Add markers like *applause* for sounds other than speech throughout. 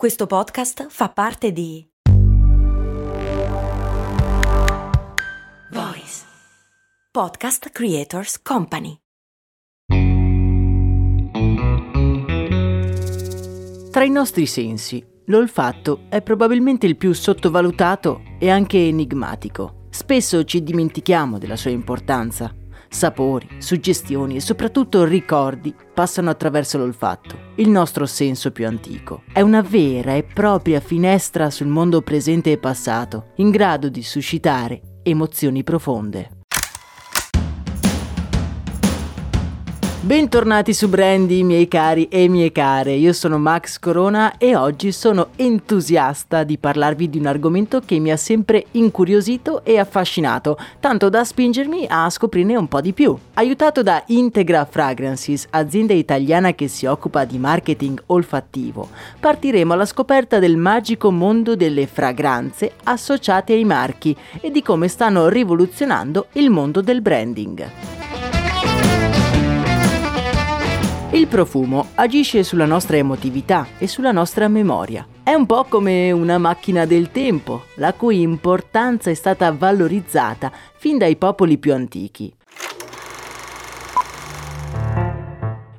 Questo podcast fa parte di Voice Podcast Creators Company. Tra i nostri sensi, l'olfatto è probabilmente il più sottovalutato e anche enigmatico. Spesso ci dimentichiamo della sua importanza Sapori, suggestioni e soprattutto ricordi passano attraverso l'olfatto, il nostro senso più antico. È una vera e propria finestra sul mondo presente e passato, in grado di suscitare emozioni profonde. Bentornati su Brandy, miei cari e mie care. Io sono Max Corona e oggi sono entusiasta di parlarvi di un argomento che mi ha sempre incuriosito e affascinato, tanto da spingermi a scoprirne un po' di più. Aiutato da Integra Fragrances, azienda italiana che si occupa di marketing olfattivo, partiremo alla scoperta del magico mondo delle fragranze associate ai marchi e di come stanno rivoluzionando il mondo del branding. Il profumo agisce sulla nostra emotività e sulla nostra memoria. È un po' come una macchina del tempo, la cui importanza è stata valorizzata fin dai popoli più antichi.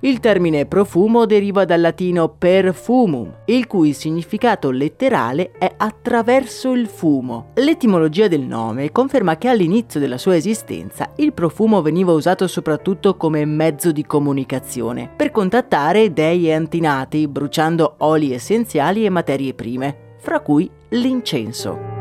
Il termine profumo deriva dal latino perfumum, il cui significato letterale è attraverso il fumo. L'etimologia del nome conferma che all'inizio della sua esistenza il profumo veniva usato soprattutto come mezzo di comunicazione, per contattare dei e antinati, bruciando oli essenziali e materie prime, fra cui l'incenso.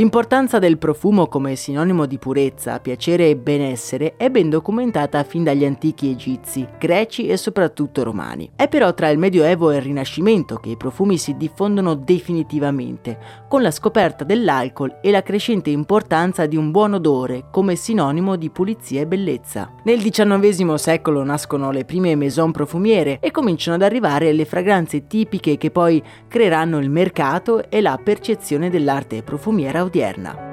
L'importanza del profumo come sinonimo di purezza, piacere e benessere è ben documentata fin dagli antichi egizi, greci e soprattutto romani. È però tra il Medioevo e il Rinascimento che i profumi si diffondono definitivamente, con la scoperta dell'alcol e la crescente importanza di un buon odore come sinonimo di pulizia e bellezza. Nel XIX secolo nascono le prime maison profumiere e cominciano ad arrivare le fragranze tipiche che poi creeranno il mercato e la percezione dell'arte profumiera odierna.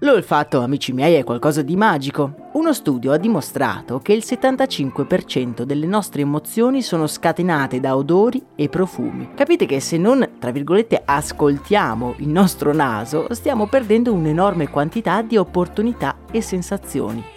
L'olfatto, amici miei, è qualcosa di magico. Uno studio ha dimostrato che il 75% delle nostre emozioni sono scatenate da odori e profumi. Capite che se non, tra virgolette, ascoltiamo il nostro naso, stiamo perdendo un'enorme quantità di opportunità e sensazioni.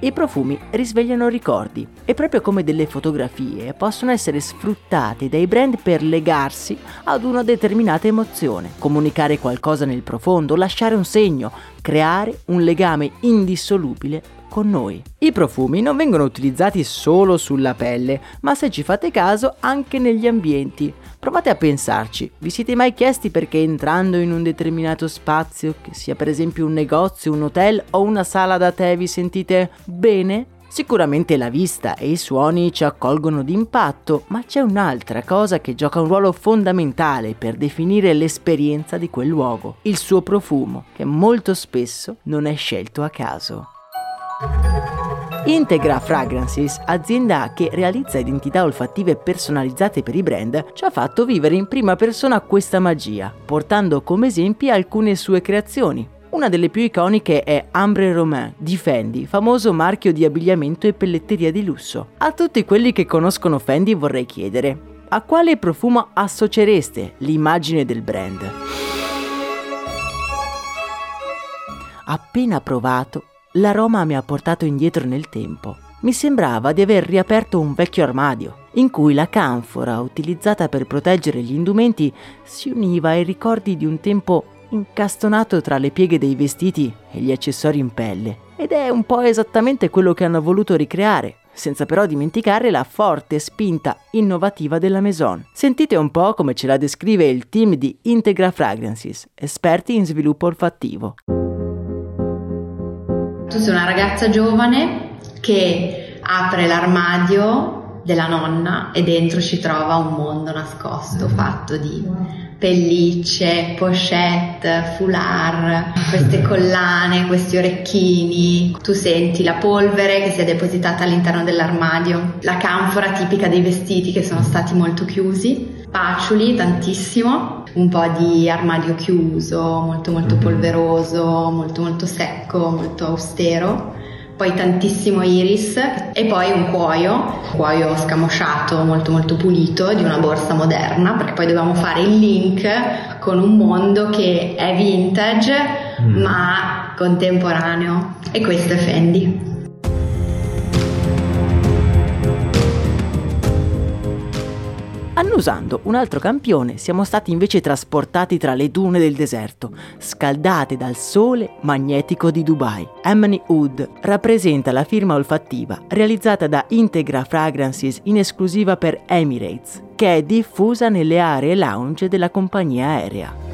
I profumi risvegliano ricordi e proprio come delle fotografie possono essere sfruttate dai brand per legarsi ad una determinata emozione, comunicare qualcosa nel profondo, lasciare un segno, creare un legame indissolubile con noi. I profumi non vengono utilizzati solo sulla pelle, ma se ci fate caso anche negli ambienti. Provate a pensarci, vi siete mai chiesti perché entrando in un determinato spazio, che sia per esempio un negozio, un hotel o una sala da tè, vi sentite bene? Sicuramente la vista e i suoni ci accolgono d'impatto, ma c'è un'altra cosa che gioca un ruolo fondamentale per definire l'esperienza di quel luogo, il suo profumo, che molto spesso non è scelto a caso. Integra Fragrances, azienda che realizza identità olfattive personalizzate per i brand, ci ha fatto vivere in prima persona questa magia, portando come esempi alcune sue creazioni. Una delle più iconiche è Ambre Romain di Fendi, famoso marchio di abbigliamento e pelletteria di lusso. A tutti quelli che conoscono Fendi vorrei chiedere, a quale profumo associereste l'immagine del brand? Appena provato, L'aroma mi ha portato indietro nel tempo. Mi sembrava di aver riaperto un vecchio armadio, in cui la canfora utilizzata per proteggere gli indumenti si univa ai ricordi di un tempo incastonato tra le pieghe dei vestiti e gli accessori in pelle. Ed è un po' esattamente quello che hanno voluto ricreare, senza però dimenticare la forte spinta innovativa della Maison. Sentite un po' come ce la descrive il team di Integra Fragrances, esperti in sviluppo olfattivo. Tu sei una ragazza giovane che apre l'armadio della nonna e dentro ci trova un mondo nascosto fatto di pellicce, pochette, foulard, queste *laughs* collane, questi orecchini. Tu senti la polvere che si è depositata all'interno dell'armadio, la canfora tipica dei vestiti che sono stati molto chiusi, paciuli tantissimo, un po' di armadio chiuso, molto molto polveroso, molto molto secco, molto austero poi tantissimo iris e poi un cuoio, cuoio scamosciato molto molto pulito di una borsa moderna perché poi dovevamo fare il link con un mondo che è vintage mm. ma contemporaneo e questo è Fendi. Annusando un altro campione, siamo stati invece trasportati tra le dune del deserto, scaldate dal sole magnetico di Dubai. Amani Wood rappresenta la firma olfattiva realizzata da Integra Fragrances in esclusiva per Emirates, che è diffusa nelle aree lounge della compagnia aerea.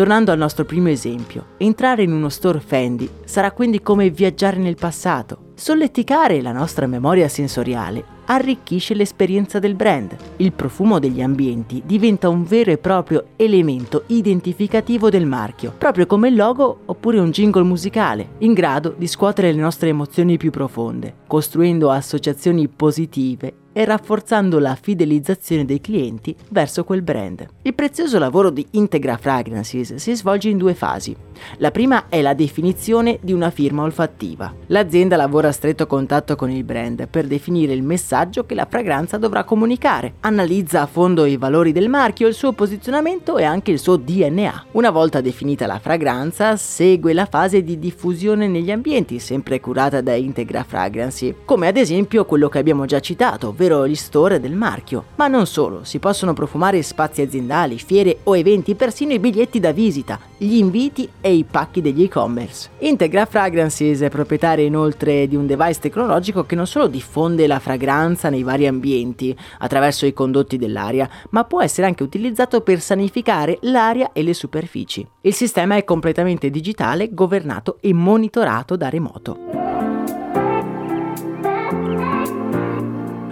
Tornando al nostro primo esempio, entrare in uno store Fendi sarà quindi come viaggiare nel passato. Solleticare la nostra memoria sensoriale arricchisce l'esperienza del brand. Il profumo degli ambienti diventa un vero e proprio elemento identificativo del marchio, proprio come il logo oppure un jingle musicale, in grado di scuotere le nostre emozioni più profonde, costruendo associazioni positive e rafforzando la fidelizzazione dei clienti verso quel brand. Il prezioso lavoro di Integra Fragrances si svolge in due fasi. La prima è la definizione di una firma olfattiva. L'azienda lavora a stretto contatto con il brand per definire il messaggio che la fragranza dovrà comunicare, analizza a fondo i valori del marchio, il suo posizionamento e anche il suo DNA. Una volta definita la fragranza, segue la fase di diffusione negli ambienti, sempre curata da Integra Fragrancy, come ad esempio quello che abbiamo già citato, ovvero gli store del marchio. Ma non solo, si possono profumare spazi aziendali, fiere o eventi, persino i biglietti da visita, gli inviti e i pacchi degli e-commerce. Integra Fragrances è proprietaria inoltre di un device tecnologico che non solo diffonde la fragranza nei vari ambienti attraverso i condotti dell'aria, ma può essere anche utilizzato per sanificare l'aria e le superfici. Il sistema è completamente digitale, governato e monitorato da remoto.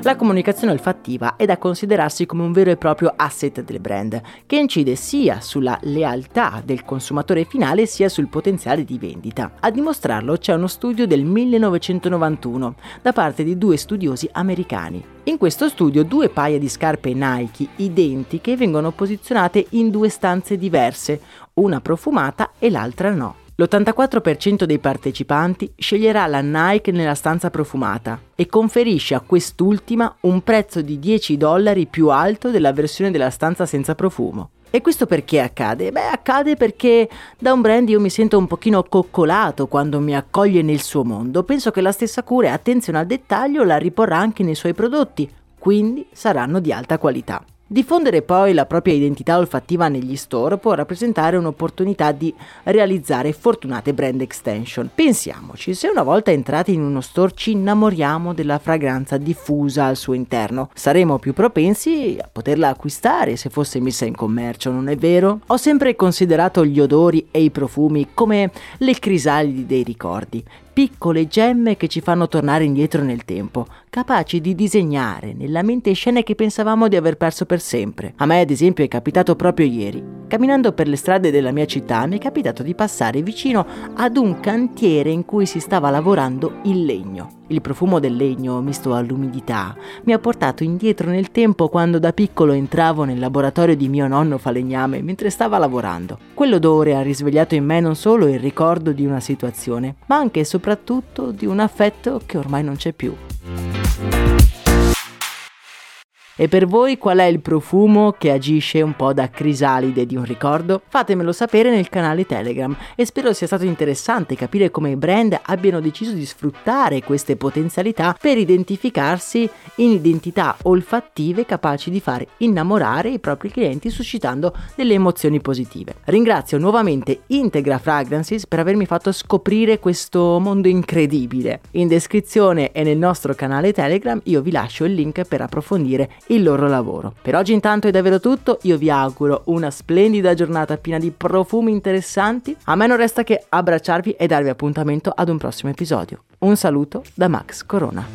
La comunicazione olfattiva è da considerarsi come un vero e proprio asset del brand, che incide sia sulla lealtà del consumatore finale sia sul potenziale di vendita. A dimostrarlo c'è uno studio del 1991 da parte di due studiosi americani. In questo studio due paia di scarpe Nike identiche vengono posizionate in due stanze diverse, una profumata e l'altra no. L'84% dei partecipanti sceglierà la Nike nella stanza profumata e conferisce a quest'ultima un prezzo di 10 dollari più alto della versione della stanza senza profumo. E questo perché accade? Beh, accade perché da un brand io mi sento un pochino coccolato quando mi accoglie nel suo mondo. Penso che la stessa cura e attenzione al dettaglio la riporrà anche nei suoi prodotti, quindi saranno di alta qualità. Diffondere poi la propria identità olfattiva negli store può rappresentare un'opportunità di realizzare fortunate brand extension. Pensiamoci, se una volta entrati in uno store ci innamoriamo della fragranza diffusa al suo interno, saremo più propensi a poterla acquistare se fosse messa in commercio, non è vero? Ho sempre considerato gli odori e i profumi come le crisalidi dei ricordi piccole gemme che ci fanno tornare indietro nel tempo, capaci di disegnare nella mente scene che pensavamo di aver perso per sempre. A me, ad esempio, è capitato proprio ieri. Camminando per le strade della mia città mi è capitato di passare vicino ad un cantiere in cui si stava lavorando il legno. Il profumo del legno, misto all'umidità, mi ha portato indietro nel tempo quando da piccolo entravo nel laboratorio di mio nonno falegname mentre stava lavorando. Quell'odore ha risvegliato in me non solo il ricordo di una situazione, ma anche e soprattutto di un affetto che ormai non c'è più. E per voi qual è il profumo che agisce un po' da crisalide di un ricordo? Fatemelo sapere nel canale Telegram e spero sia stato interessante capire come i brand abbiano deciso di sfruttare queste potenzialità per identificarsi in identità olfattive capaci di far innamorare i propri clienti suscitando delle emozioni positive. Ringrazio nuovamente Integra Fragrances per avermi fatto scoprire questo mondo incredibile. In descrizione e nel nostro canale Telegram io vi lascio il link per approfondire il loro lavoro. Per oggi intanto è davvero tutto, io vi auguro una splendida giornata piena di profumi interessanti, a me non resta che abbracciarvi e darvi appuntamento ad un prossimo episodio. Un saluto da Max Corona.